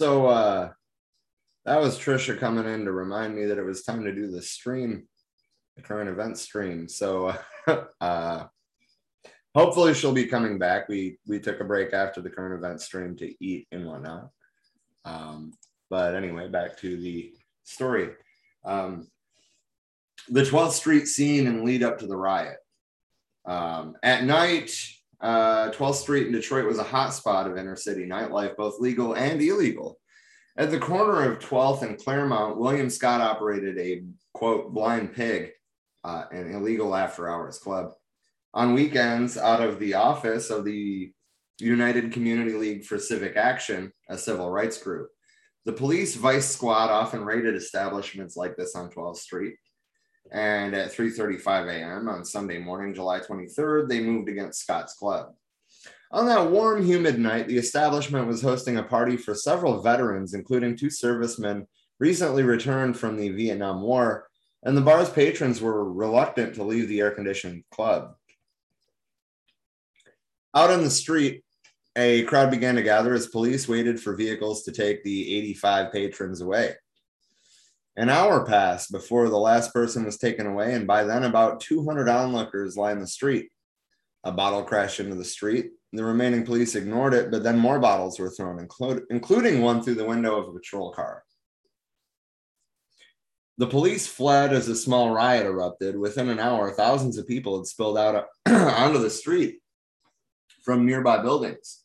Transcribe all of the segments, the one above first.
So uh that was Trisha coming in to remind me that it was time to do the stream, the current event stream. So uh hopefully she'll be coming back. We we took a break after the current event stream to eat and whatnot. Um, but anyway, back to the story. Um, the 12th Street scene and lead up to the riot. Um, at night, uh, 12th Street in Detroit was a hotspot of inner city nightlife, both legal and illegal. At the corner of 12th and Clairmount, William Scott operated a quote blind pig, uh, an illegal after hours club. On weekends, out of the office of the United Community League for Civic Action, a civil rights group. The police vice squad often raided establishments like this on 12th Street. And at 3:35 a.m. on Sunday morning, July 23rd, they moved against Scott's Club. On that warm, humid night, the establishment was hosting a party for several veterans, including two servicemen recently returned from the Vietnam War, and the bar's patrons were reluctant to leave the air conditioned club. Out on the street, a crowd began to gather as police waited for vehicles to take the 85 patrons away. An hour passed before the last person was taken away, and by then, about 200 onlookers lined the street. A bottle crashed into the street. The remaining police ignored it, but then more bottles were thrown, including one through the window of a patrol car. The police fled as a small riot erupted. Within an hour, thousands of people had spilled out onto the street from nearby buildings.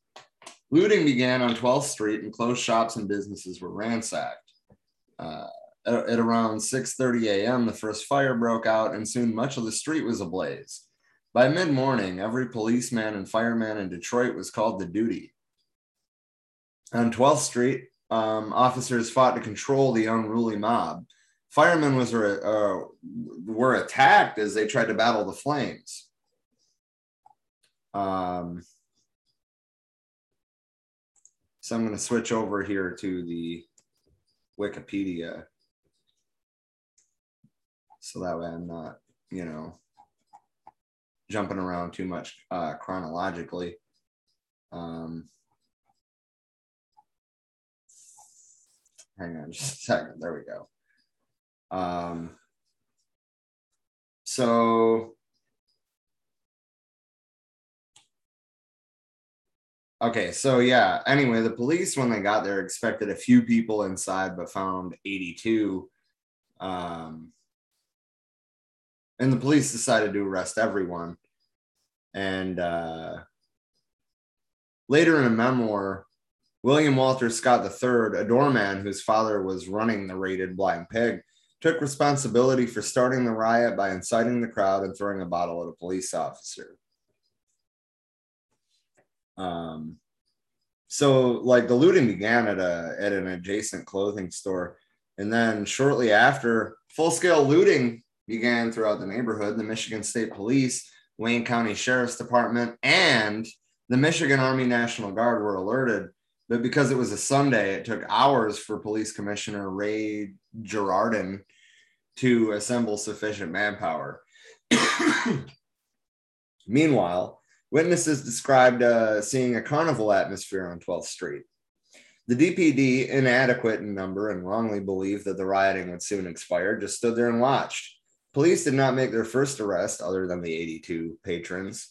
Looting began on 12th Street and closed shops and businesses were ransacked. Uh, at, around 6:30 a.m., the first fire broke out and soon much of the street was ablaze. By mid-morning, every policeman and fireman in Detroit was called to duty. On 12th Street, um, officers fought to control the unruly mob. Firemen was, uh, were attacked as they tried to battle the flames. Um, so I'm going to switch over here to the Wikipedia. So that way I'm not, you know, jumping around too much uh, chronologically. Um, hang on just a second. There we go. Um, so Okay, so yeah. Anyway, the police when they got there expected a few people inside, but found 82. Um, and the police decided to arrest everyone. And uh, later in a memoir, William Walter Scott III, a doorman whose father was running the raided Blind Pig, took responsibility for starting the riot by inciting the crowd and throwing a bottle at a police officer. Um, so like the looting began at a at an adjacent clothing store, and then shortly after, full scale looting began throughout the neighborhood. The Michigan State Police, Wayne County Sheriff's Department, and the Michigan Army National Guard were alerted. But because it was a Sunday, it took hours for Police Commissioner Ray Girardin to assemble sufficient manpower. Meanwhile, Witnesses described uh, seeing a carnival atmosphere on 12th Street. The DPD, inadequate in number and wrongly believed that the rioting would soon expire, just stood there and watched. Police did not make their first arrest, other than the 82 patrons,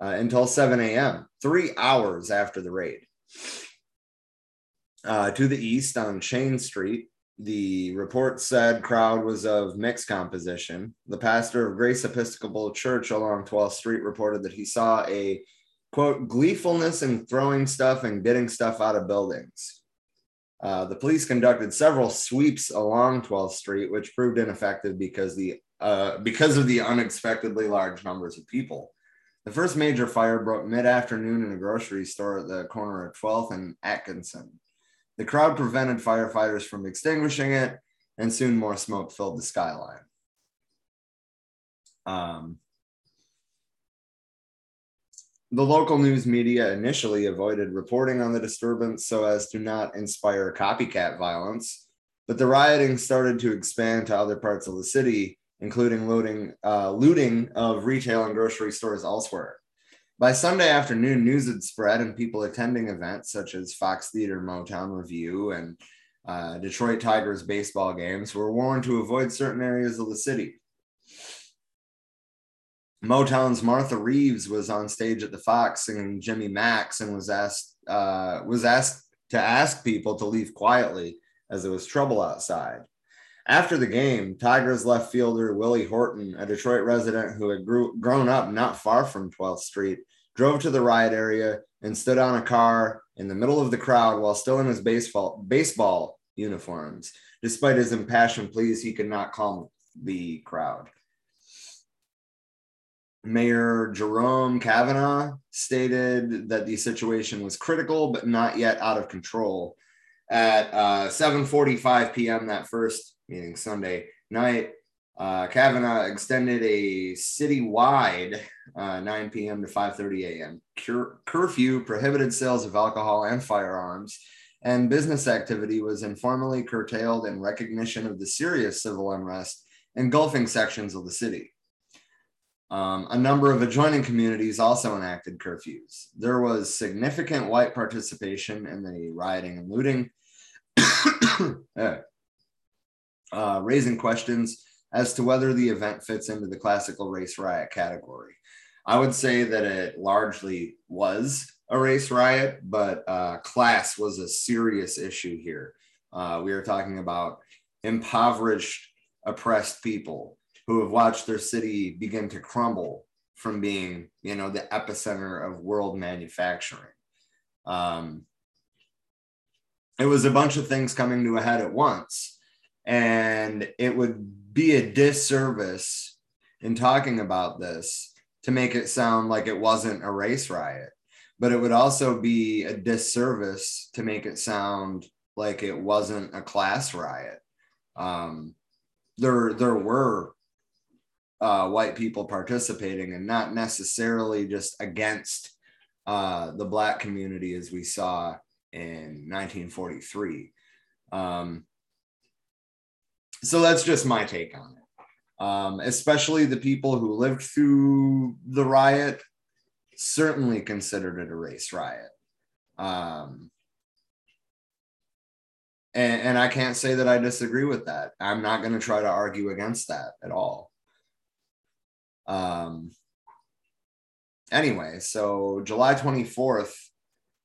uh, until 7 a.m., three hours after the raid. Uh, to the east on Chene Street, the report said crowd was of mixed composition. The pastor of Grace Episcopal Church along 12th Street reported that he saw a quote gleefulness in throwing stuff and getting stuff out of buildings. Uh, the police conducted several sweeps along 12th Street, which proved ineffective because the uh, because of the unexpectedly large numbers of people. The first major fire broke mid-afternoon in a grocery store at the corner of 12th and Atkinson. The crowd prevented firefighters from extinguishing it, and soon more smoke filled the skyline. Um, the local news media initially avoided reporting on the disturbance so as to not inspire copycat violence, but the rioting started to expand to other parts of the city, including looting, uh, looting of retail and grocery stores elsewhere. By Sunday afternoon, news had spread, and people attending events such as Fox Theater Motown Revue and uh, Detroit Tigers baseball games were warned to avoid certain areas of the city. Motown's Martha Reeves was on stage at the Fox singing Jimmy Max and was asked uh, was asked to ask people to leave quietly as there was trouble outside. After the game, Tigers left fielder Willie Horton, a Detroit resident who had grew, grown up not far from 12th Street, drove to the riot area and stood on a car in the middle of the crowd while still in his baseball baseball uniforms. Despite his impassioned pleas, he could not calm the crowd. Mayor Jerome Cavanagh stated that the situation was critical but not yet out of control. At uh, 7:45 p.m. that first meaning Sunday night, uh, Cavanagh extended a citywide uh, 9 p.m. to 5:30 a.m. Cur- curfew prohibited sales of alcohol and firearms, and business activity was informally curtailed in recognition of the serious civil unrest engulfing sections of the city. Um, a number of adjoining communities also enacted curfews. There was significant white participation in the rioting and looting, uh, raising questions as to whether the event fits into the classical race riot category. I would say that it largely was a race riot, but uh, class was a serious issue here. Uh, we are talking about impoverished, oppressed people who have watched their city begin to crumble from being, you know, the epicenter of world manufacturing. Um, it was a bunch of things coming to a head at once. And it would be a disservice in talking about this to make it sound like it wasn't a race riot. But it would also be a disservice to make it sound like it wasn't a class riot. Um, there, there were uh, white people participating and not necessarily just against uh, the black community as we saw in 1943. Um, so that's just my take on it. Um, especially the people who lived through the riot certainly considered it a race riot. Um, and, and I can't say that I disagree with that. I'm not going to try to argue against that at all. Um, anyway, so July 24th,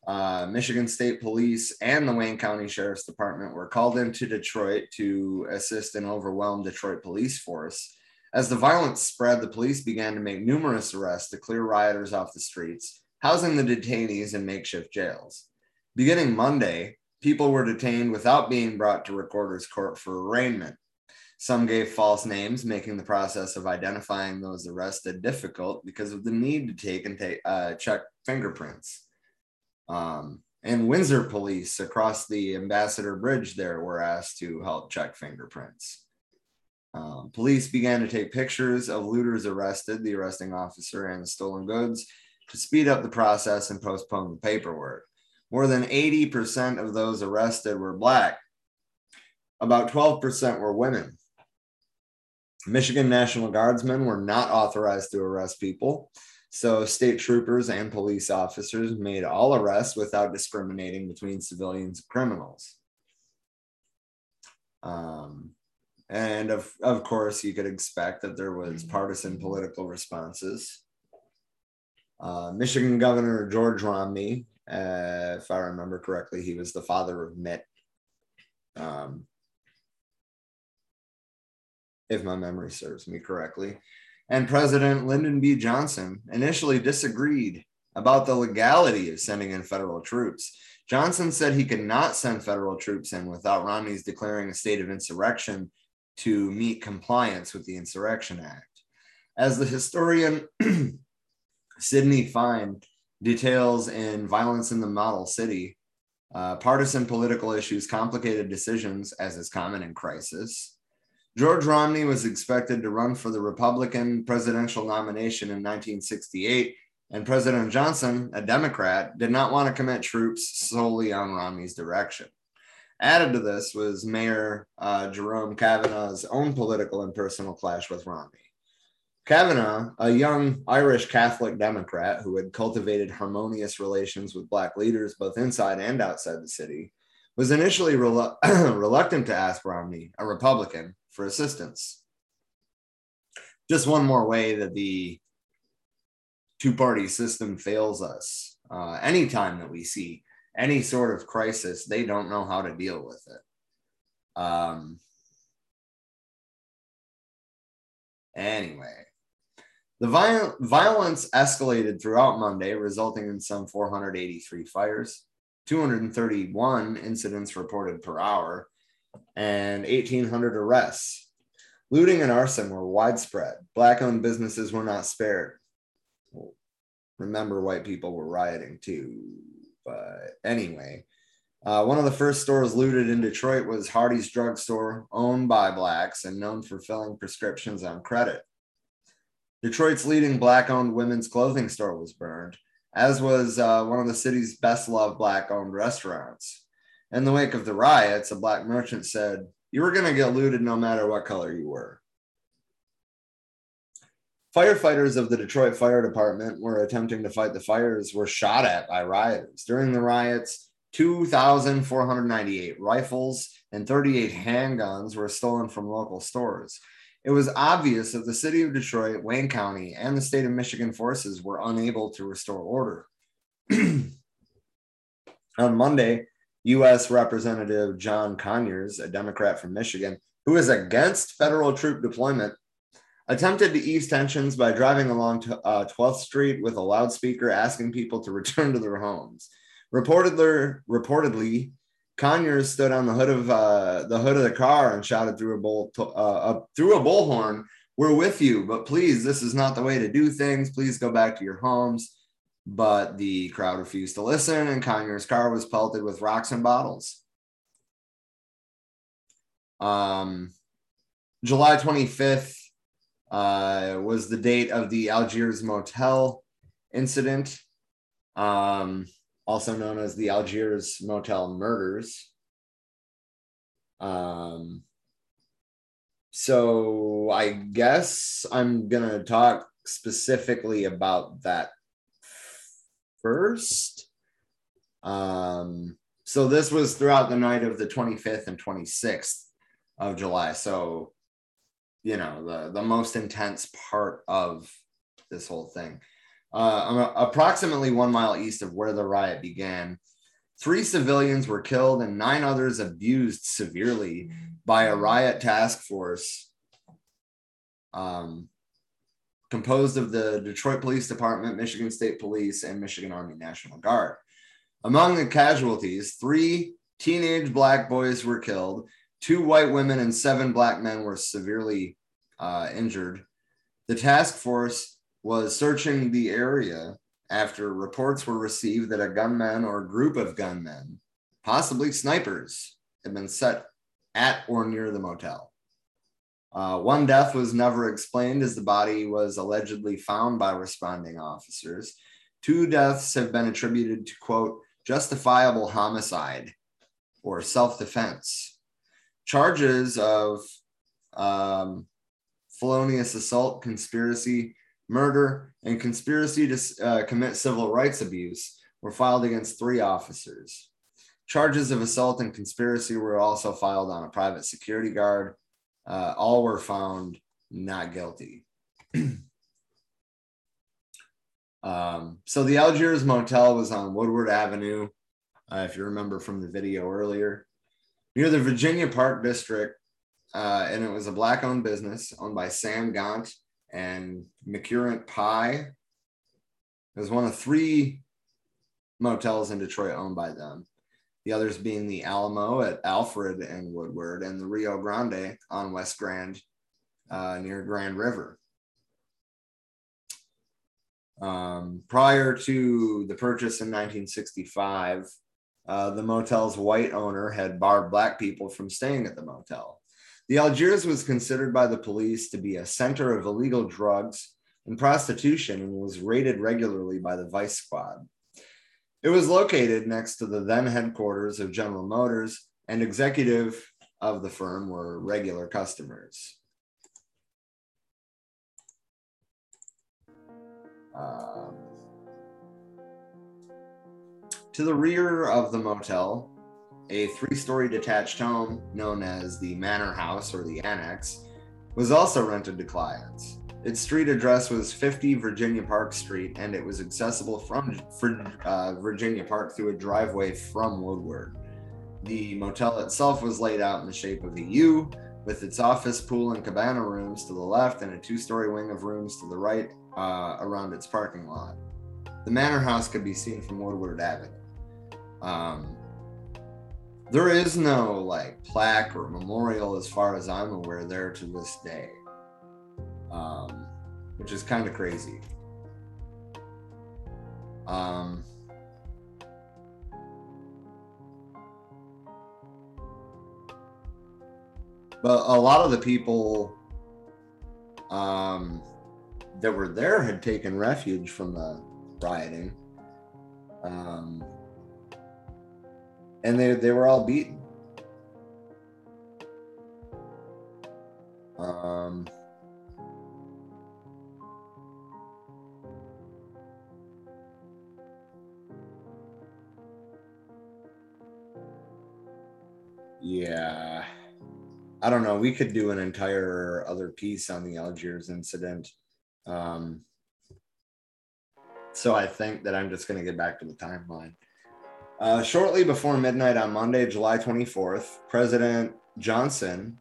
uh, Michigan State Police and the Wayne County Sheriff's Department were called into Detroit to assist an overwhelmed Detroit police force. As the violence spread, the police began to make numerous arrests to clear rioters off the streets, housing the detainees in makeshift jails. Beginning Monday, people were detained without being brought to recorder's court for arraignment. Some gave false names, making the process of identifying those arrested difficult because of the need to take and take, uh, check fingerprints. Um, and Windsor police across the Ambassador Bridge there were asked to help check fingerprints. Um, police began to take pictures of looters arrested, the arresting officer, and the stolen goods to speed up the process and postpone the paperwork. More than 80% of those arrested were Black. About 12% were women. Michigan National Guardsmen were not authorized to arrest people. So, state troopers and police officers made all arrests without discriminating between civilians and criminals. Um, and of, of course, you could expect that there was partisan political responses. Uh, Michigan Governor George Romney, uh, if I remember correctly, he was the father of Mitt. Um, if my memory serves me correctly. And President Lyndon B. Johnson initially disagreed about the legality of sending in federal troops. Johnson said he could not send federal troops in without Romney's declaring a state of insurrection to meet compliance with the Insurrection Act. As the historian Sidney Fine details in Violence in the Model City, uh, partisan political issues complicated decisions, as is common in crisis. George Romney was expected to run for the Republican presidential nomination in 1968, and President Johnson, a Democrat, did not want to commit troops solely on Romney's direction. Added to this was Mayor uh, Jerome Cavanagh's own political and personal clash with Romney. Cavanagh, a young Irish Catholic Democrat who had cultivated harmonious relations with Black leaders both inside and outside the city, was initially relu- reluctant to ask Romney, a Republican, for assistance. Just one more way that the two party system fails us. Uh, anytime that we see any sort of crisis, they don't know how to deal with it. Um, anyway, the viol- violence escalated throughout Monday, resulting in some 483 fires, 231 incidents reported per hour, and 1,800 arrests. Looting and arson were widespread. Black owned businesses were not spared. Remember, white people were rioting too. But anyway, uh, one of the first stores looted in Detroit was Hardy's Drugstore, owned by blacks and known for filling prescriptions on credit. Detroit's leading black owned women's clothing store was burned, as was uh, one of the city's best loved black owned restaurants. In the wake of the riots, a black merchant said, You were going to get looted no matter what color you were. Firefighters of the Detroit Fire Department were attempting to fight the fires were shot at by rioters. During the riots, 2,498 rifles and 38 handguns were stolen from local stores. It was obvious that the city of Detroit, Wayne County, and the state of Michigan forces were unable to restore order. On Monday, U.S. Representative John Conyers, a Democrat from Michigan, who is against federal troop deployment, attempted to ease tensions by driving along uh, 12th Street with a loudspeaker asking people to return to their homes. Reportedly, reportedly Conyers stood on the hood of uh, the hood of the car and shouted through a bull uh, through a bullhorn, "We're with you, but please, this is not the way to do things. Please go back to your homes." But the crowd refused to listen, and Conyers' car was pelted with rocks and bottles. Um, July 25th uh, was the date of the Algiers Motel incident. Um, also known as the Algiers Motel murders. Um, so I guess I'm going to talk specifically about that first. Um, so this was throughout the night of the 25th and 26th of July. So, you know, the, the most intense part of this whole thing uh, approximately one mile east of where the riot began. Three civilians were killed and nine others abused severely by a riot task force um, composed of the Detroit Police Department, Michigan State Police, and Michigan Army National Guard. Among the casualties, three teenage black boys were killed, two white women and seven black men were severely uh, injured. The task force was searching the area after reports were received that a gunman or group of gunmen, possibly snipers, had been set at or near the motel. Uh, one death was never explained as the body was allegedly found by responding officers. Two deaths have been attributed to, quote, justifiable homicide or self defense. Charges of um, felonious assault, conspiracy, murder, and conspiracy to uh, commit civil rights abuse were filed against three officers. Charges of assault and conspiracy were also filed on a private security guard. Uh, all were found not guilty. um, so the Algiers Motel was on Woodward Avenue, uh, if you remember from the video earlier, near the Virginia Park District. Uh, and it was a black owned business owned by Sam Gant and McUrant Pye. It was one of three motels in Detroit owned by them. The others being the Alamo at Alfred and Woodward, and the Rio Grande on West Grand uh, near Grand River. Um, prior to the purchase in 1965, uh, the motel's white owner had barred black people from staying at the motel. The Algiers was considered by the police to be a center of illegal drugs and prostitution and was raided regularly by the Vice Squad. It was located next to the then headquarters of General Motors, and executive of the firm were regular customers. Um, to the rear of the motel, a three story detached home known as the Manor House or the Annex was also rented to clients. Its street address was 50 Virginia Park Street, and it was accessible from uh, Virginia Park through a driveway from Woodward. The motel itself was laid out in the shape of a U, with its office, pool, and cabana rooms to the left, and a two story wing of rooms to the right uh, around its parking lot. The manor house could be seen from Woodward Avenue. Um, there is no like plaque or memorial, as far as I'm aware, there to this day, um, which is kind of crazy. Um, but a lot of the people um, that were there had taken refuge from the rioting. Um, and they they were all beaten. Um, yeah, I don't know. We could do an entire other piece on the Algiers incident. Um, so I think that I'm just going to get back to the timeline. Uh, shortly before midnight on Monday, July 24th, President Johnson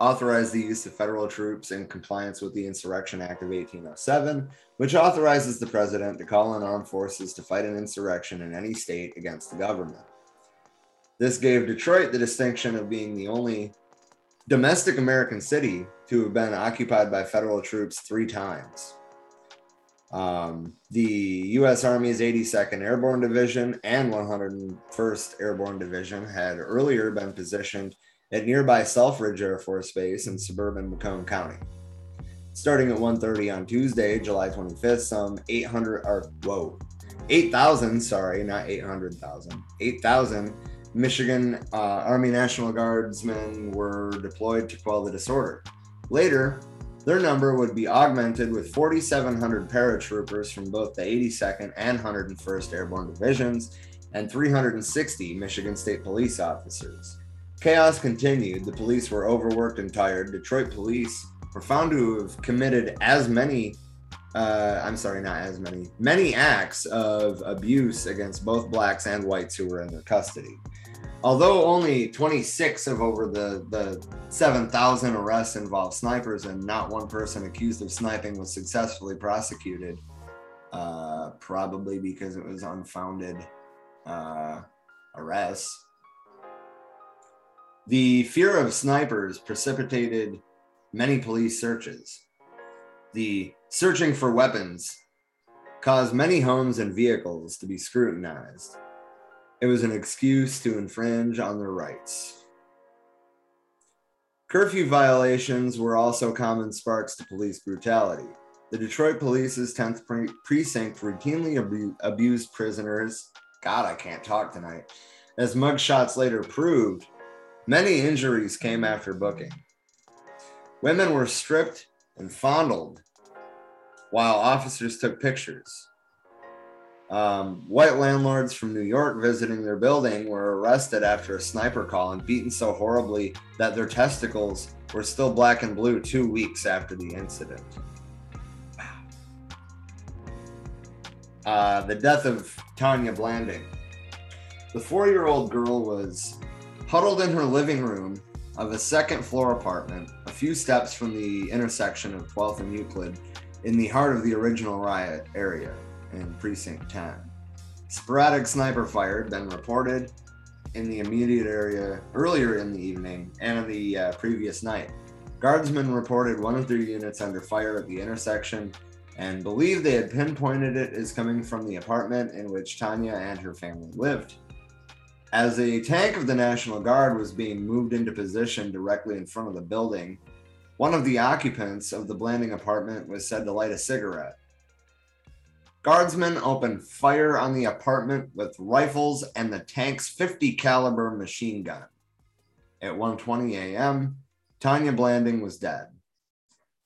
authorized the use of federal troops in compliance with the Insurrection Act of 1807, which authorizes the president to call in armed forces to fight an insurrection in any state against the government. This gave Detroit the distinction of being the only domestic American city to have been occupied by federal troops three times. Um, the U.S. Army's 82nd Airborne Division and 101st Airborne Division had earlier been positioned at nearby Selfridge Air Force Base in suburban Macomb County. Starting at 1:30 on Tuesday, July 25th, some 800 or whoa, 8,000, sorry, not 800,000, 8,000 Michigan uh, Army National Guardsmen were deployed to quell the disorder. Later, their number would be augmented with 4,700 paratroopers from both the 82nd and 101st Airborne Divisions and 360 Michigan State Police officers. Chaos continued. The police were overworked and tired. Detroit police were found to have committed as many, uh, I'm sorry, not as many, many acts of abuse against both blacks and whites who were in their custody although only 26 of over the, the 7,000 arrests involved snipers and not one person accused of sniping was successfully prosecuted, uh, probably because it was unfounded uh, arrests. The fear of snipers precipitated many police searches. The searching for weapons caused many homes and vehicles to be scrutinized. It was an excuse to infringe on their rights. Curfew violations were also common sparks to police brutality. The Detroit Police's 10th pre- precinct routinely abu- abused prisoners. God, I can't talk tonight. As mugshots later proved, many injuries came after booking. Women were stripped and fondled while officers took pictures. Um, white landlords from New York visiting their building were arrested after a sniper call and beaten so horribly that their testicles were still black and blue two weeks after the incident. Uh, the death of Tanya Blanding. The four year old girl was huddled in her living room of a second floor apartment, a few steps from the intersection of 12th and Euclid, in the heart of the original riot area in Precinct 10. Sporadic sniper fire had been reported in the immediate area earlier in the evening and on the uh, previous night. Guardsmen reported one of their units under fire at the intersection and believed they had pinpointed it as coming from the apartment in which Tanya and her family lived. As a tank of the National Guard was being moved into position directly in front of the building, one of the occupants of the Blanding apartment was said to light a cigarette. Guardsmen opened fire on the apartment with rifles and the tank's 50 caliber machine gun. At 1:20 a.m., Tanya Blanding was dead.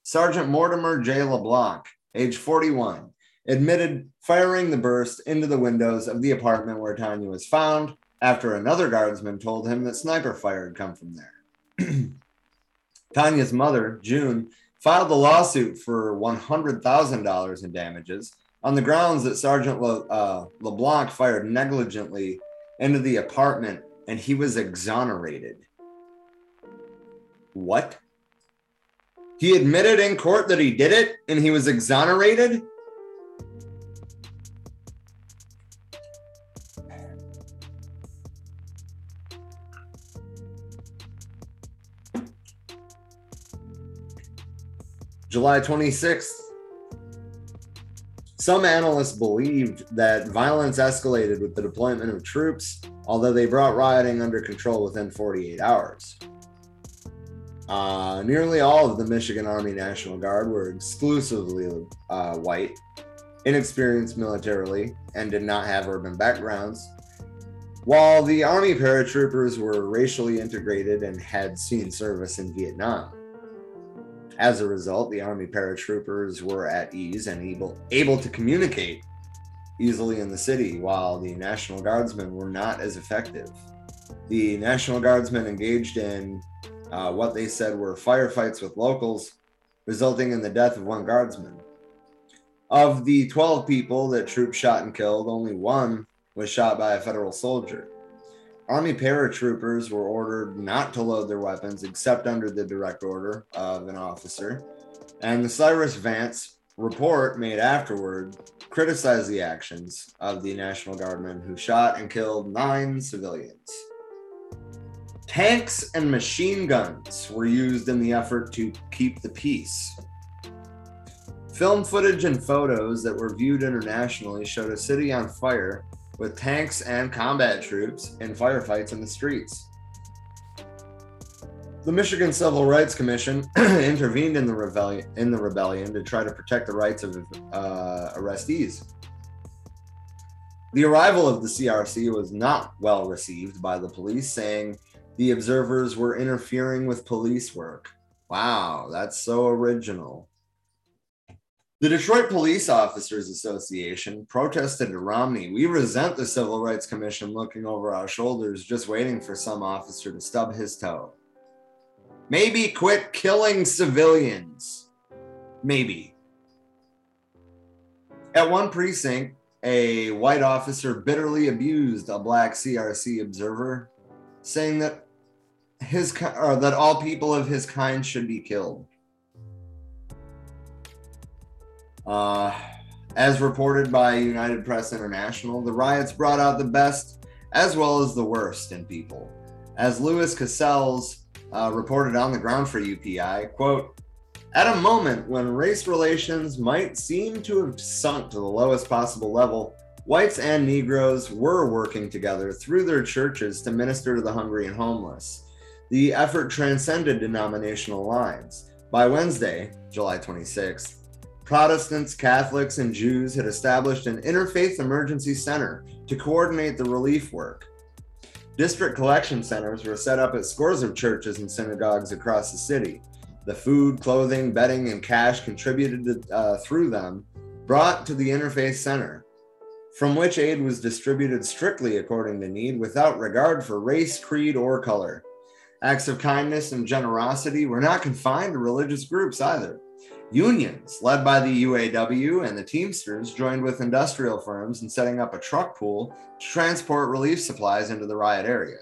Sergeant Mortimer J. LeBlanc, age 41, admitted firing the burst into the windows of the apartment where Tanya was found after another guardsman told him that sniper fire had come from there. Tanya's mother, June, filed a lawsuit for $100,000 in damages on the grounds that Sergeant Le, uh, LeBlanc fired negligently into the apartment and he was exonerated. What? He admitted in court that he did it and he was exonerated? July 26th. Some analysts believed that violence escalated with the deployment of troops, although they brought rioting under control within 48 hours. Uh, nearly all of the Michigan Army National Guard were exclusively uh, white, inexperienced militarily, and did not have urban backgrounds, while the Army paratroopers were racially integrated and had seen service in Vietnam. As a result, the Army paratroopers were at ease and able, able to communicate easily in the city, while the National Guardsmen were not as effective. The National Guardsmen engaged in uh, what they said were firefights with locals, resulting in the death of one guardsman. Of the 12 people that troops shot and killed, only one was shot by a federal soldier. Army paratroopers were ordered not to load their weapons except under the direct order of an officer. And the Cyrus Vance report made afterward criticized the actions of the National Guardmen who shot and killed nine civilians. Tanks and machine guns were used in the effort to keep the peace. Film footage and photos that were viewed internationally showed a city on fire with tanks and combat troops in firefights in the streets. The Michigan Civil Rights Commission intervened in the rebellion in the rebellion to try to protect the rights of uh, arrestees. The arrival of the CRC was not well received by the police, saying the observers were interfering with police work. Wow, that's so original. The Detroit Police Officers Association protested to Romney. We resent the Civil Rights Commission looking over our shoulders, just waiting for some officer to stub his toe. Maybe quit killing civilians. Maybe. At one precinct, a white officer bitterly abused a black CRC observer, saying that his or that all people of his kind should be killed. Uh, as reported by United Press International, the riots brought out the best as well as the worst in people. As Louis Cassels uh, reported on the ground for UPI, quote, at a moment when race relations might seem to have sunk to the lowest possible level, whites and Negroes were working together through their churches to minister to the hungry and homeless. The effort transcended denominational lines. By Wednesday, July 26th, Protestants, Catholics, and Jews had established an interfaith emergency center to coordinate the relief work. District collection centers were set up at scores of churches and synagogues across the city. The food, clothing, bedding, and cash contributed to, uh, through them brought to the interfaith center, from which aid was distributed strictly according to need without regard for race, creed, or color. Acts of kindness and generosity were not confined to religious groups either. Unions, led by the UAW and the Teamsters, joined with industrial firms in setting up a truck pool to transport relief supplies into the riot area.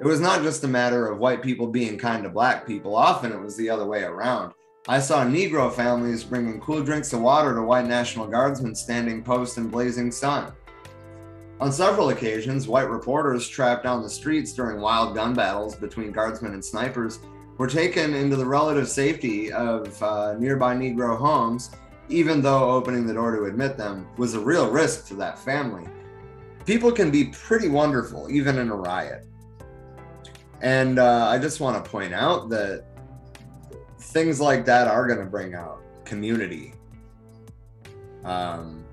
It was not just a matter of white people being kind to black people, often it was the other way around. I saw Negro families bringing cool drinks of water to white National Guardsmen standing post in blazing sun. On several occasions, white reporters trapped down the streets during wild gun battles between guardsmen and snipers were taken into the relative safety of uh, nearby Negro homes, even though opening the door to admit them was a real risk to that family. People can be pretty wonderful, even in a riot. And uh, I just want to point out that things like that are going to bring out community. Um,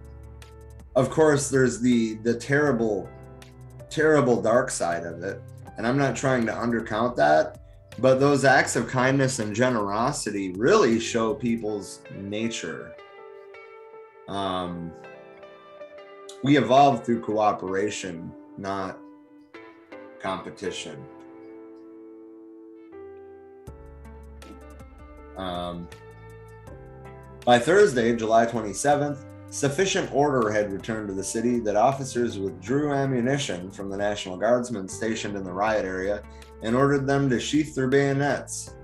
of course, there's the the terrible, terrible dark side of it, and I'm not trying to undercount that but those acts of kindness and generosity really show people's nature Um, we evolved through cooperation, not competition. Um, by Thursday, July 27th, sufficient order had returned to the city that officers withdrew ammunition from the National Guardsmen stationed in the riot area and ordered them to sheath their bayonets.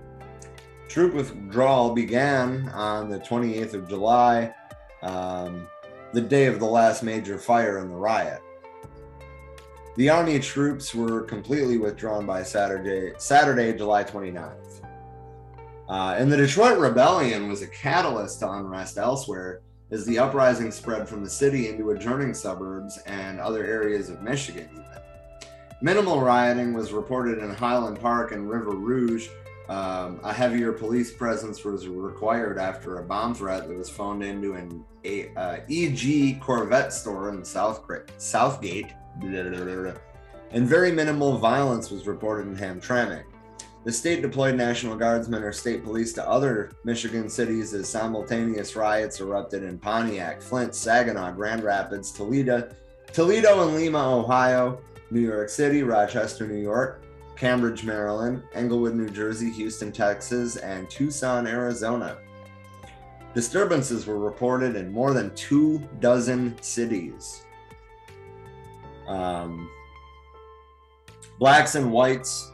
Troop withdrawal began on the 28th of July, um, the day of the last major fire in the riot. The Army troops were completely withdrawn by Saturday, Saturday, July 29th. Uh, and the Detroit Rebellion was a catalyst to unrest elsewhere as the uprising spread from the city into adjoining suburbs and other areas of Michigan. Even. Minimal rioting was reported in Highland Park and River Rouge. Um, a heavier police presence was required after a bomb threat that was phoned into an a, uh, E.J. Korvette store in South Southgate. And very minimal violence was reported in Hamtramck. The state deployed National Guardsmen or state police to other Michigan cities as simultaneous riots erupted in Pontiac, Flint, Saginaw, Grand Rapids, Toledo, Toledo and Lima, Ohio, New York City, Rochester, New York, Cambridge, Maryland, Englewood, New Jersey, Houston, Texas, and Tucson, Arizona. Disturbances were reported in more than two dozen cities. Um, blacks and whites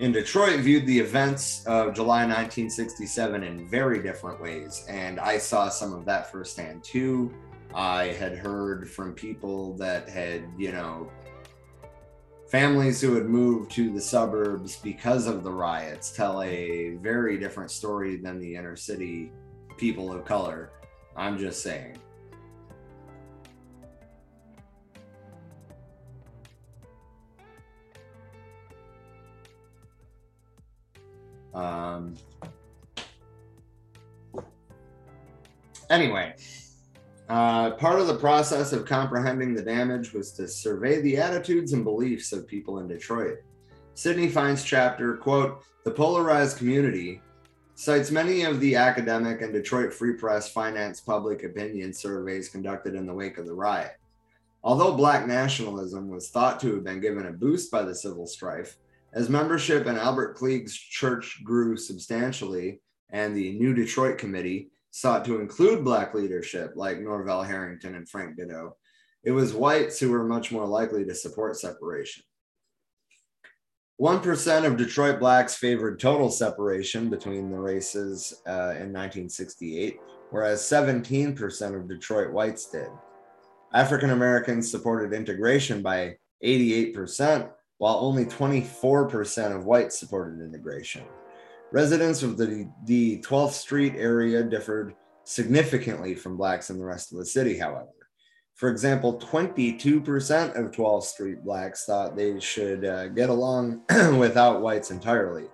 in Detroit viewed the events of July 1967 in very different ways. And I saw some of that firsthand too. I had heard from people that had, you know, families who had moved to the suburbs because of the riots tell a very different story than the inner city people of color. I'm just saying. Um, anyway, uh, part of the process of comprehending the damage was to survey the attitudes and beliefs of people in Detroit. Sidney Fine's chapter, quote, The Polarized Community, cites many of the academic and Detroit Free Press finance public opinion surveys conducted in the wake of the riot. Although black nationalism was thought to have been given a boost by the civil strife, as membership in Albert Cleage's church grew substantially, and the New Detroit Committee sought to include Black leadership like Norval Harrington and Frank Ditto, it was whites who were much more likely to support separation. 1% of Detroit blacks favored total separation between the races uh, in 1968, whereas 17% of Detroit whites did. African Americans supported integration by 88%, while only 24% of whites supported integration. Residents of the, the 12th Street area differed significantly from blacks in the rest of the city, however. For example, 22% of 12th Street blacks thought they should uh, get along without whites entirely,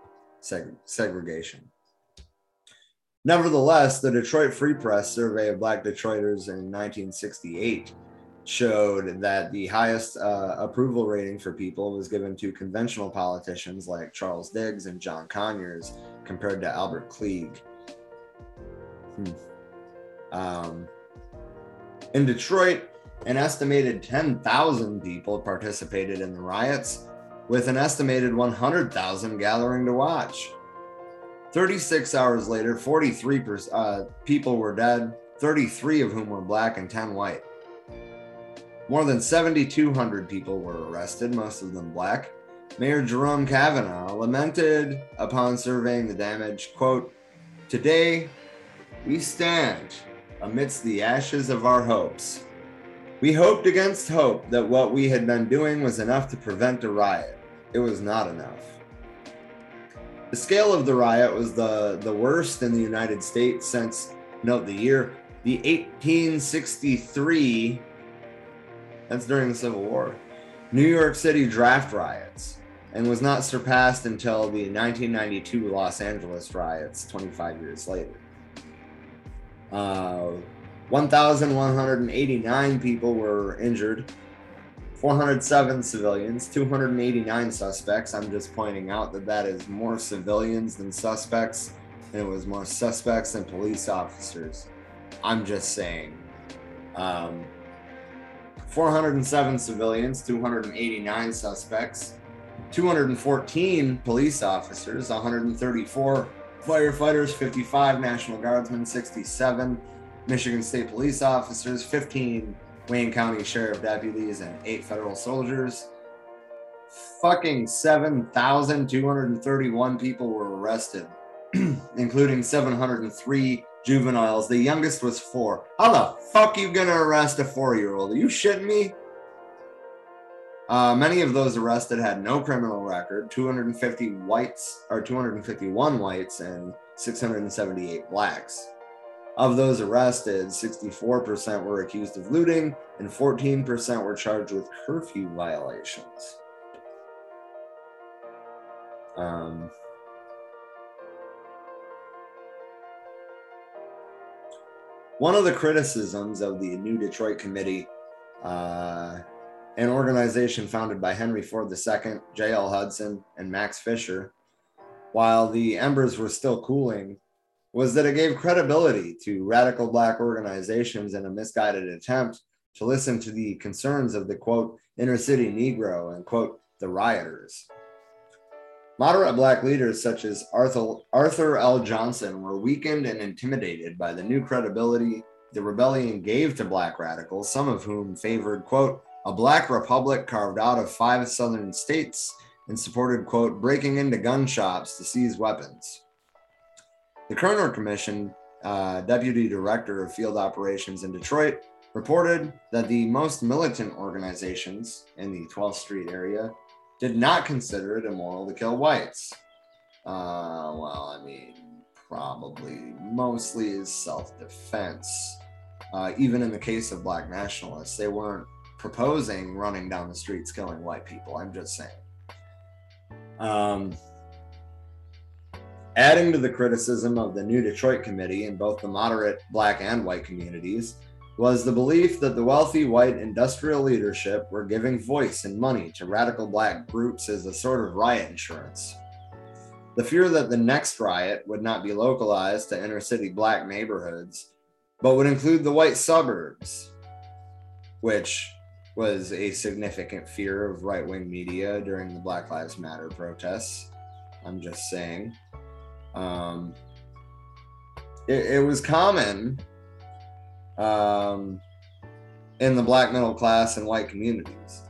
seg- segregation. Nevertheless, the Detroit Free Press survey of black Detroiters in 1968 showed that the highest uh, approval rating for people was given to conventional politicians like Charles Diggs and John Conyers compared to Albert Cleage. Hmm. Um, in Detroit, an estimated 10,000 people participated in the riots, with an estimated 100,000 gathering to watch. 36 hours later, 43 uh, people were dead, 33 of whom were black and 10 white. More than 7,200 people were arrested, most of them black. Mayor Jerome Cavanagh lamented upon surveying the damage, quote, Today we stand amidst the ashes of our hopes. We hoped against hope that what we had been doing was enough to prevent a riot. It was not enough. The scale of the riot was the, the worst in the United States since, note the year, the 1863 that's during the Civil War. New York City draft riots, and was not surpassed until the 1992 Los Angeles riots 25 years later. Uh, 1,189 people were injured, 407 civilians, 289 suspects. I'm just pointing out that that is more civilians than suspects, and it was more suspects than police officers. I'm just saying. Um, 407 civilians, 289 suspects, 214 police officers, 134 firefighters, 55 National Guardsmen, 67 Michigan State police officers, 15 Wayne County Sheriff deputies, and eight federal soldiers. Fucking 7,231 people were arrested, including 703 juveniles. The youngest was four. How the fuck are you gonna arrest a four year old? Are you shitting me? Uh, many of those arrested had no criminal record 250 whites, or 251 whites, and 678 blacks. Of those arrested, 64% were accused of looting and 14% were charged with curfew violations. Um, one of the criticisms of the New Detroit Committee, uh, an organization founded by Henry Ford II, J.L. Hudson, and Max Fisher, while the embers were still cooling, was that it gave credibility to radical Black organizations in a misguided attempt to listen to the concerns of the quote, inner city Negro and quote, the rioters. Moderate Black leaders such as Arthur, Arthur L. Johnson were weakened and intimidated by the new credibility the rebellion gave to Black radicals, some of whom favored, quote, a Black republic carved out of five southern states and supported, quote, breaking into gun shops to seize weapons. The Kerner Commission, uh, deputy director of field operations in Detroit, reported that the most militant organizations in the 12th Street area did not consider it immoral to kill whites. Uh, well, I mean, probably mostly is self defense. Uh, even in the case of black nationalists, they weren't proposing running down the streets killing white people. I'm just saying. Um, Adding to the criticism of the New Detroit Committee in both the moderate black and white communities was the belief that the wealthy white industrial leadership were giving voice and money to radical black groups as a sort of riot insurance. The fear that the next riot would not be localized to inner city black neighborhoods, but would include the white suburbs, which was a significant fear of right wing media during the Black Lives Matter protests. I'm just saying. Um, it, it was common um, in the black middle class and white communities.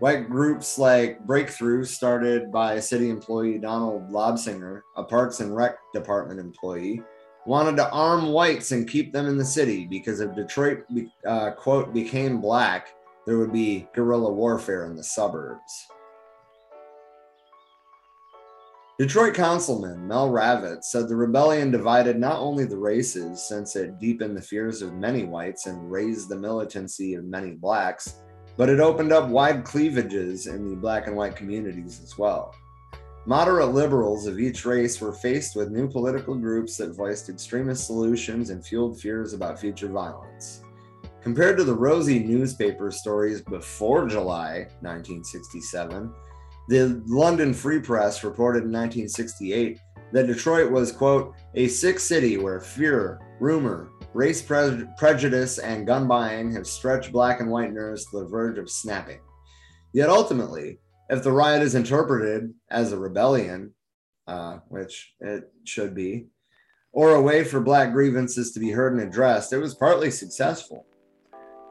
White groups like Breakthrough, started by city employee Donald Lobsinger, a Parks and Rec Department employee, wanted to arm whites and keep them in the city because if Detroit, uh, quote, became black, there would be guerrilla warfare in the suburbs. Detroit Councilman Mel Ravitz said the rebellion divided not only the races, since it deepened the fears of many whites and raised the militancy of many blacks, but it opened up wide cleavages in the black and white communities as well. Moderate liberals of each race were faced with new political groups that voiced extremist solutions and fueled fears about future violence. Compared to the rosy newspaper stories before July 1967, the London Free Press reported in 1968 that Detroit was, quote, a sick city where fear, rumor, race pre- prejudice, and gun buying have stretched black and white nerves to the verge of snapping. Yet ultimately, if the riot is interpreted as a rebellion, uh, which it should be, or a way for black grievances to be heard and addressed, it was partly successful.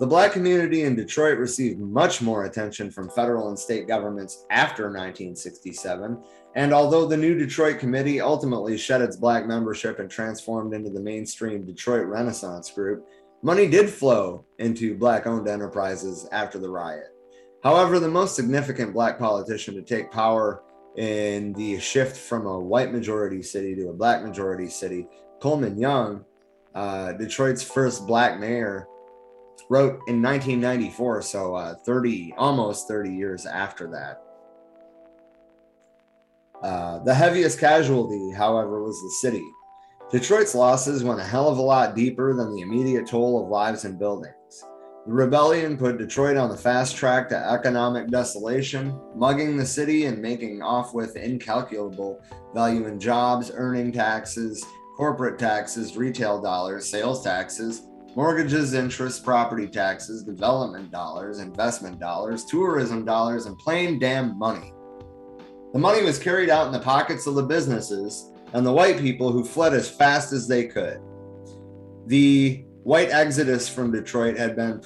The Black community in Detroit received much more attention from federal and state governments after 1967. And although the new Detroit Committee ultimately shed its Black membership and transformed into the mainstream Detroit Renaissance Group, money did flow into Black owned enterprises after the riot. However, the most significant Black politician to take power in the shift from a white majority city to a Black majority city, Coleman Young, uh, Detroit's first Black mayor, wrote in 1994, so uh, 30, almost 30 years after that. Uh, the heaviest casualty, however, was the city. Detroit's losses went a hell of a lot deeper than the immediate toll of lives and buildings. The rebellion put Detroit on the fast track to economic desolation, mugging the city and making off with incalculable value in jobs, earning taxes, corporate taxes, retail dollars, sales taxes, mortgages, interest, property taxes, development dollars, investment dollars, tourism dollars, and plain damn money. The money was carried out in the pockets of the businesses and the white people who fled as fast as they could. The white exodus from Detroit had been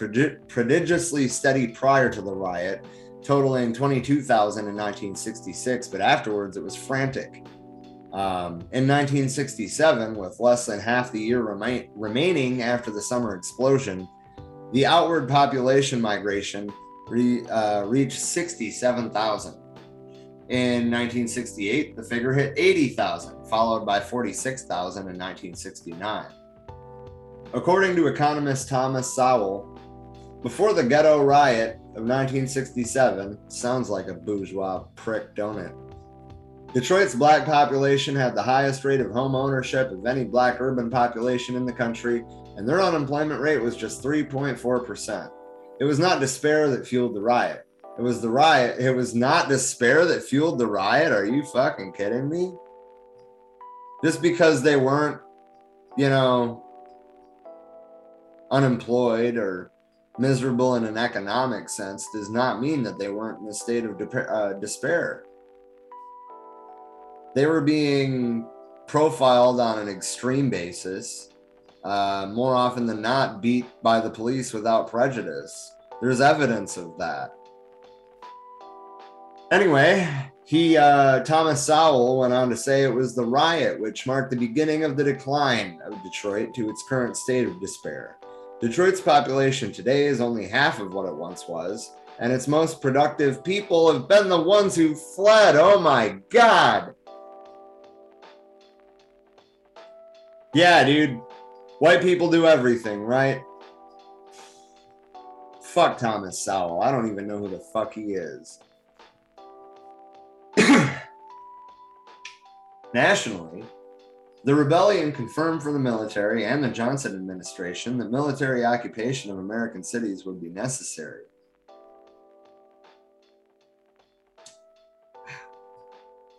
prodigiously steady prior to the riot, totaling 22,000 in 1966, but afterwards it was frantic. Um, in 1967, with less than half the year remain, remaining after the summer explosion, the outward population migration re, uh, reached 67,000. In 1968, the figure hit 80,000, followed by 46,000 in 1969. According to economist Thomas Sowell, before the ghetto riot of 1967, sounds like a bourgeois prick, don't it? Detroit's black population had the highest rate of home ownership of any black urban population in the country, and their unemployment rate was just 3.4%. It was not despair that fueled the riot. It was the riot. It was not despair that fueled the riot. Are you fucking kidding me? Just because they weren't, you know, unemployed or miserable in an economic sense does not mean that they weren't in a state of de- uh, despair they were being profiled on an extreme basis, uh, more often than not, beat by the police without prejudice. There's evidence of that. Anyway, he uh, Thomas Sowell went on to say it was the riot which marked the beginning of the decline of Detroit to its current state of despair. Detroit's population today is only half of what it once was, and its most productive people have been the ones who fled. Oh my God! Yeah, dude. White people do everything, right? Fuck Thomas Sowell. I don't even know who the fuck he is. Nationally, the rebellion confirmed for the military and the Johnson administration that military occupation of American cities would be necessary.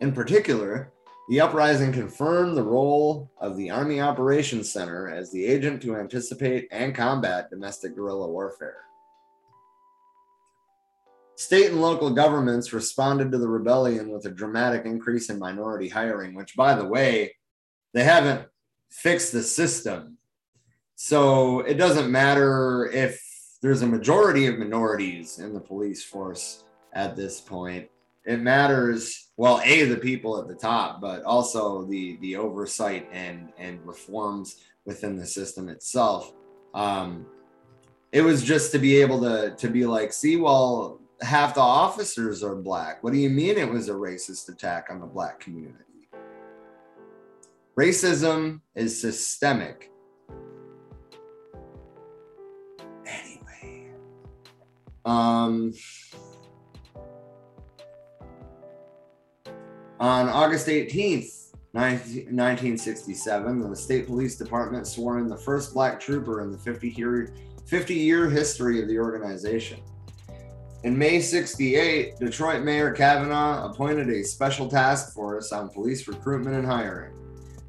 In particular, the uprising confirmed the role of the Army Operations Center as the agent to anticipate and combat domestic guerrilla warfare. State and local governments responded to the rebellion with a dramatic increase in minority hiring, which, by the way, they haven't fixed the system. So it doesn't matter if there's a majority of minorities in the police force at this point it matters well a the people at the top but also the the oversight and and reforms within the system itself. Um it was just to be able to to be like see well half the officers are black. What do you mean it was a racist attack on the black community? Racism is systemic. Anyway. Um On August 18th, 1967, the state police department swore in the first black trooper in the 50 year, 50 year history of the organization. In May 68, Detroit Mayor Cavanagh appointed a special task force on police recruitment and hiring.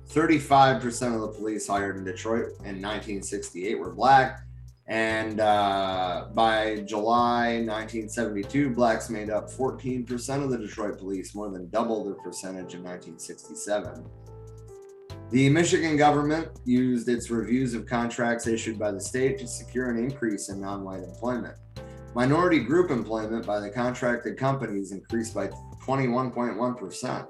35% of the police hired in Detroit in 1968 were black, and uh, by July 1972, blacks made up 14% of the Detroit police, more than double their percentage in 1967. The Michigan government used its reviews of contracts issued by the state to secure an increase in non white employment. Minority group employment by the contracted companies increased by 21.1%.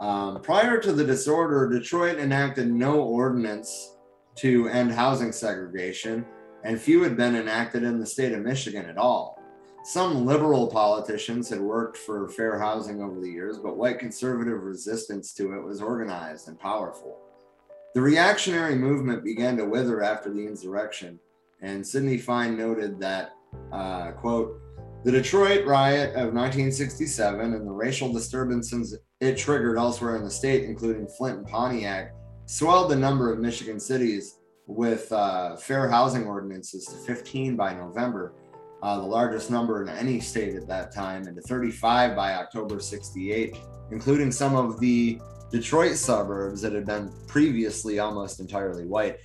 Um, prior to the disorder, Detroit enacted no ordinance to end housing segregation, and few had been enacted in the state of Michigan at all. Some liberal politicians had worked for fair housing over the years, but white conservative resistance to it was organized and powerful. The reactionary movement began to wither after the insurrection, and Sidney Fine noted that, uh, quote, the Detroit riot of 1967 and the racial disturbances it triggered elsewhere in the state, including Flint and Pontiac, swelled the number of Michigan cities with uh, fair housing ordinances to 15 by November, uh, the largest number in any state at that time, and to 35 by October 68, including some of the Detroit suburbs that had been previously almost entirely white.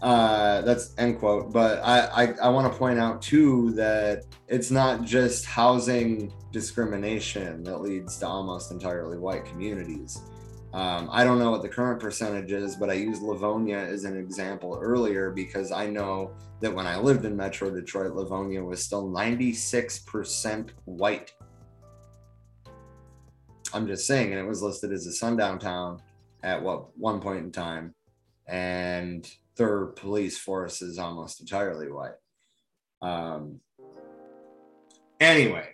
Uh, that's end quote. But I, I, I want to point out too that it's not just housing discrimination that leads to almost entirely white communities. Um, I don't know what the current percentage is, but I used Livonia as an example earlier because I know that when I lived in Metro Detroit, Livonia was still 96% white. I'm just saying, and it was listed as a sundown town at what one point in time, and their police force is almost entirely white. Um, anyway,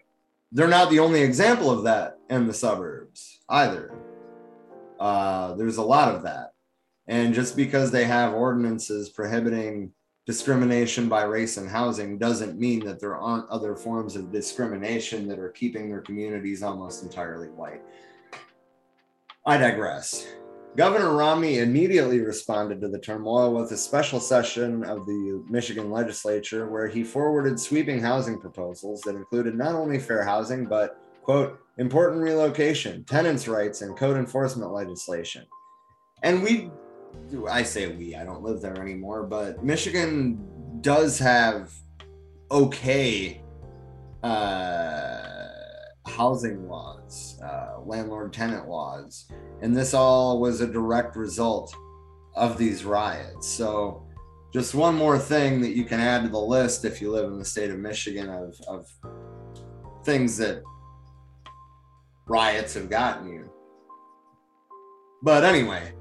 they're not the only example of that in the suburbs either. Uh, there's a lot of that. And just because they have ordinances prohibiting discrimination by race and housing doesn't mean that there aren't other forms of discrimination that are keeping their communities almost entirely white. I digress. Governor Romney immediately responded to the turmoil with a special session of the Michigan legislature where he forwarded sweeping housing proposals that included not only fair housing, but, quote, important relocation, tenants' rights, and code enforcement legislation. And we, I say we, I don't live there anymore, but Michigan does have okay uh, housing laws, uh, landlord tenant laws. And this all was a direct result of these riots. So, just one more thing that you can add to the list if you live in the state of Michigan of, of things that riots have gotten you. But anyway,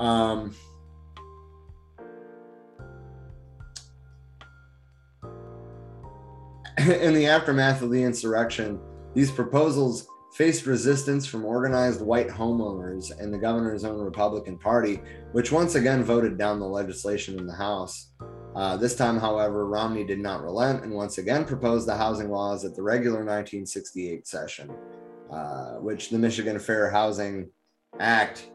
um, in the aftermath of the insurrection, these proposals faced resistance from organized white homeowners and the governor's own Republican Party, which once again voted down the legislation in the House. Uh, this time, however, Romney did not relent and once again proposed the housing laws at the regular 1968 session, uh, which the Michigan Fair Housing Act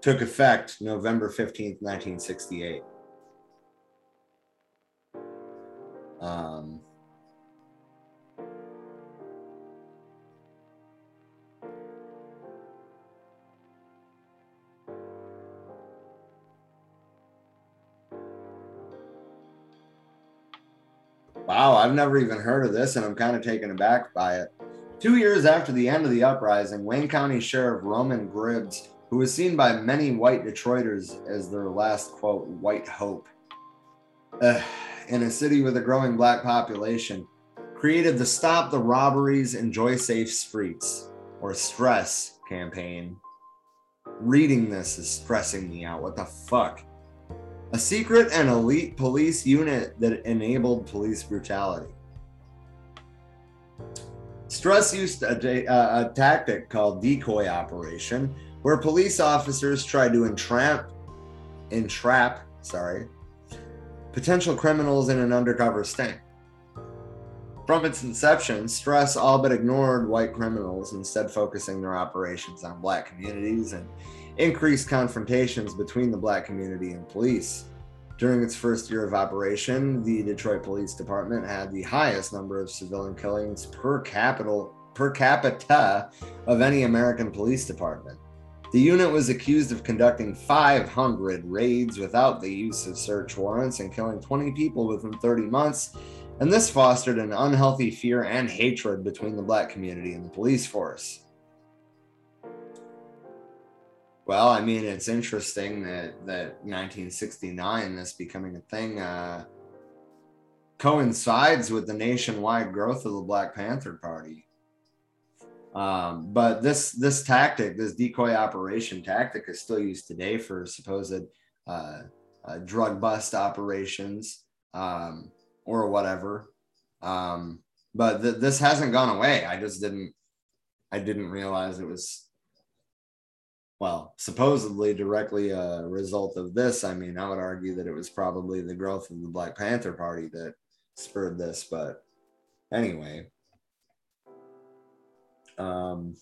took effect November 15th, 1968. Um, Wow, I've never even heard of this, and I'm kind of taken aback by it. Two years after the end of the uprising, Wayne County Sheriff Roman Gribbs, who was seen by many white Detroiters as their last quote, white hope, uh, in a city with a growing black population, created the Stop the Robberies, and Enjoy Safe Streets, or STRESS campaign. Reading this is stressing me out. What the fuck? a secret and elite police unit that enabled police brutality. Stress used a, a, a, tactic called decoy operation, where police officers tried to entrap, entrap, sorry, potential criminals in an undercover sting. From its inception, Stress all but ignored white criminals, instead focusing their operations on black communities and increased confrontations between the black community and police. During its first year of operation, the Detroit Police Department had the highest number of civilian killings per capita, per capita of any American police department. The unit was accused of conducting 500 raids without the use of search warrants and killing 20 people within 30 months, and this fostered an unhealthy fear and hatred between the black community and the police force. Well, I mean, it's interesting that that 1969, this becoming a thing, uh, coincides with the nationwide growth of the Black Panther Party. Um, but this this tactic, this decoy operation tactic, is still used today for supposed uh, uh, drug bust operations um, or whatever. Um, but th- this hasn't gone away. I just didn't I didn't realize it was well, supposedly directly a result of this. I mean, I would argue that it was probably the growth of the Black Panther Party that spurred this. But anyway, um,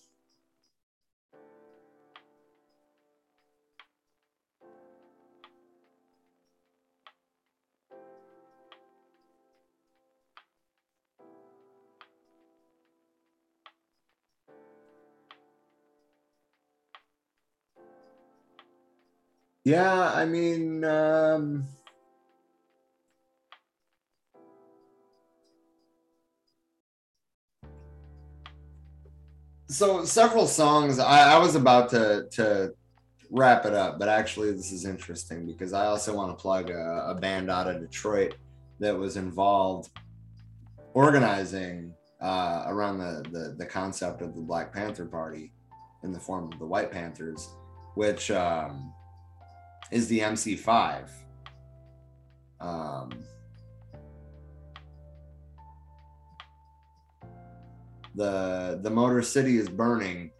Yeah, I mean, um, so several songs. I, I was about to to wrap it up, but actually, this is interesting because I also want to plug a, a band out of Detroit that was involved organizing uh, around the, the, the concept of the Black Panther Party in the form of the White Panthers, which um, is the MC5. Um, the the Motor City is Burning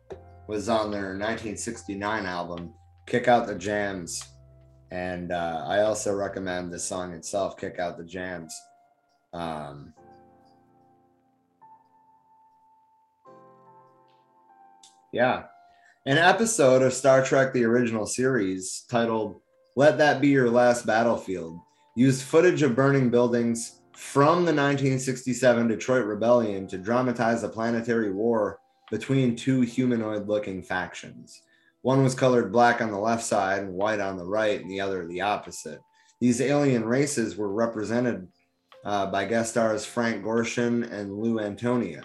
was on their 1969 album Kick Out the Jams, and uh, I also recommend the song itself, Kick Out the Jams. Um, yeah, an episode of Star Trek: The Original Series titled "Let That Be Your Last Battlefield" used footage of burning buildings from the 1967 Detroit Rebellion to dramatize a planetary war between two humanoid looking factions. One was colored black on the left side and white on the right, and the other the opposite. These alien races were represented uh, by guest stars Frank Gorshin and Lou Antonio.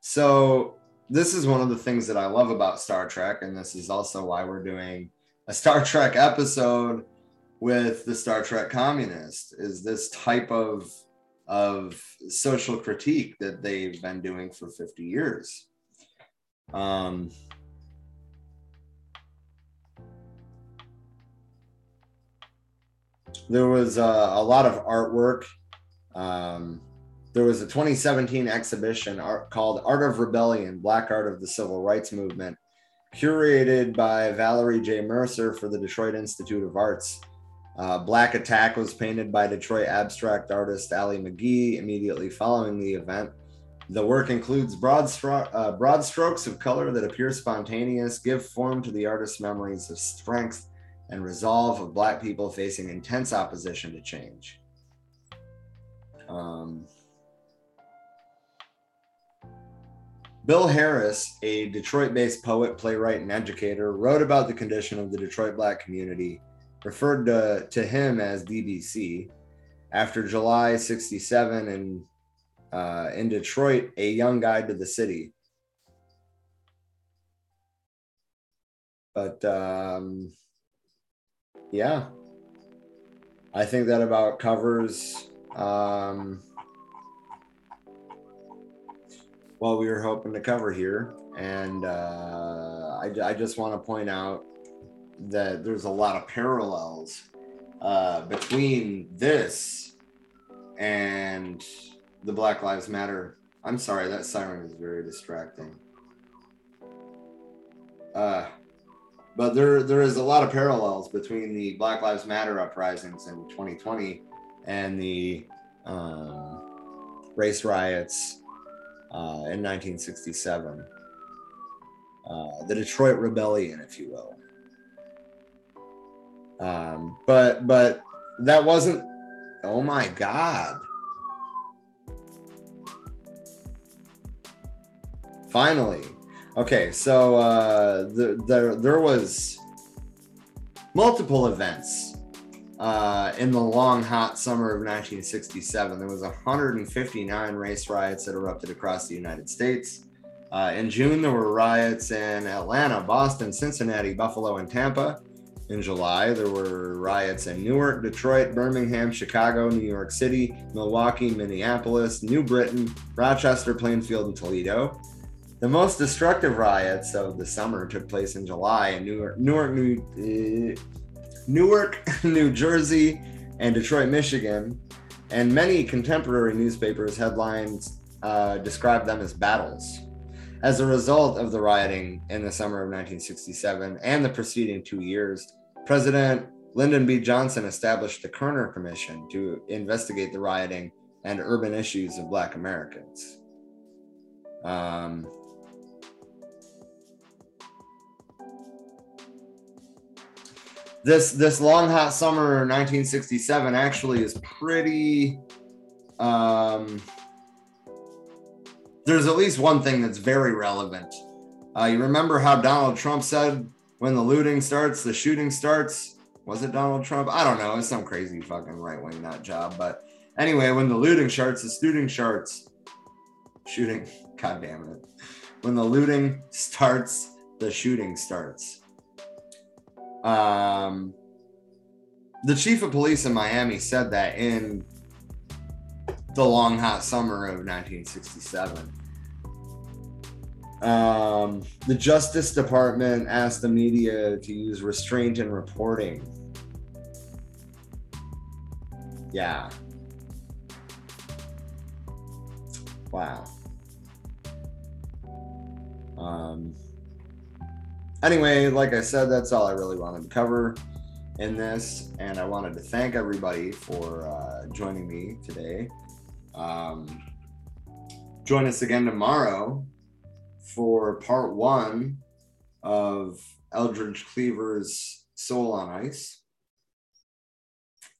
So, this is one of the things that I love about Star Trek, and this is also why we're doing a Star Trek episode with the Star Trek communist is this type of of social critique that they've been doing for 50 years. Um, there was uh, a lot of artwork. Um, there was a 2017 exhibition art, called Art of Rebellion Black Art of the Civil Rights Movement, curated by Valerie J. Mercer for the Detroit Institute of Arts. Uh, Black Attack was painted by Detroit abstract artist Allie McGhee immediately following the event. The work includes broad, stro- uh, broad strokes of color that appear spontaneous, give form to the artist's memories of strength and resolve of Black people facing intense opposition to change. Um, Bill Harris, a Detroit based poet, playwright, and educator, wrote about the condition of the Detroit Black community referred to, to him as DBC. After July 67 and uh, in Detroit, A Young Guide to the City. But um, yeah, I think that about covers um, what we were hoping to cover here. And uh, I, I just want to point out that there's a lot of parallels uh, between this and the Black Lives Matter. I'm sorry, that siren is very distracting. Uh, but there there is a lot of parallels between the Black Lives Matter uprisings in 2020 and the um, race riots uh, in 1967, uh, the Detroit Rebellion, if you will. Um, but but that wasn't. Oh my God! Finally, okay. So uh, the, there there was multiple events uh, in the long hot summer of 1967. There was 159 race riots that erupted across the United States. Uh, in June, there were riots in Atlanta, Boston, Cincinnati, Buffalo, and Tampa. In July, there were riots in Newark, Detroit, Birmingham, Chicago, New York City, Milwaukee, Minneapolis, New Britain, Rochester, Plainfield, and Toledo. The most destructive riots of the summer took place in July in Newark, Newark, New, uh, Newark, New Jersey, and Detroit, Michigan. And many contemporary newspapers headlines uh, described them as battles. As a result of the rioting in the summer of 1967 and the preceding two years, President Lyndon B. Johnson established the Kerner Commission to investigate the rioting and urban issues of Black Americans. Um, this this long hot summer 1967 actually is pretty um, there's at least one thing that's very relevant. Uh, you remember how Donald Trump said when the looting starts, the shooting starts? Was it Donald Trump? I don't know. It's some crazy fucking right wing nut job. But anyway, when the looting starts, the shooting starts. Shooting. God damn it. when the looting starts, the shooting starts. Um, the chief of police in Miami said that in the long hot summer of 1967. Um, the Justice Department asked the media to use restraint in reporting. Yeah. Wow. Um, anyway, like I said, that's all I really wanted to cover in this. And I wanted to thank everybody for uh, joining me today. Um, join us again tomorrow for part one of Eldridge Cleaver's Soul on Ice.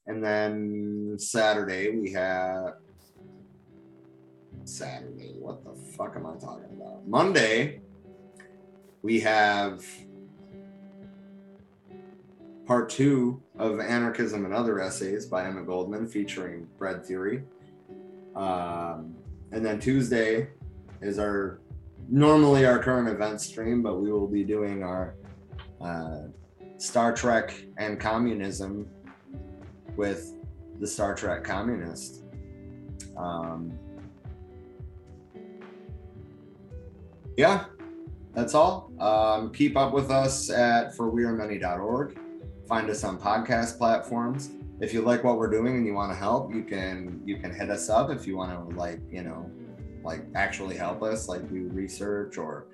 And then Saturday we have Saturday. What the fuck am I talking about? Monday we have part two of Anarchism and Other Essays by Emma Goldman featuring Bread Theory. Um, and then Tuesday is our normally our current event stream, but we will be doing our uh, Star Trek and communism with the Star Trek communist. Um, yeah, that's all. Um, keep up with us at forwearemany.org. Find us on podcast platforms. If you like what we're doing and you want to help, you can you can hit us up if you want to like you know like actually help us, like do research or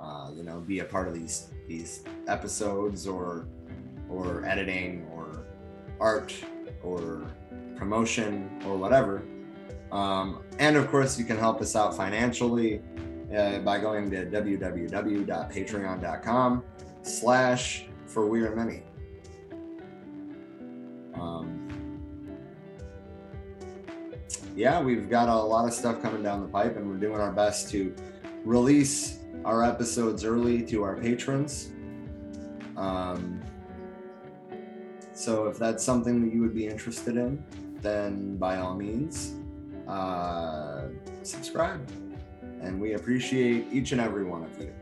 uh, you know be a part of these these episodes or or editing or art or promotion or whatever. Um, and of course, you can help us out financially uh, by going to www.patreon.com slash for we are many. Um, yeah, we've got a lot of stuff coming down the pipe, and we're doing our best to release our episodes early to our patrons. Um, so if that's something that you would be interested in, then by all means, uh, subscribe. And we appreciate each and every one of you.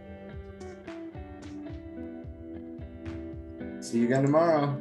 See you again tomorrow.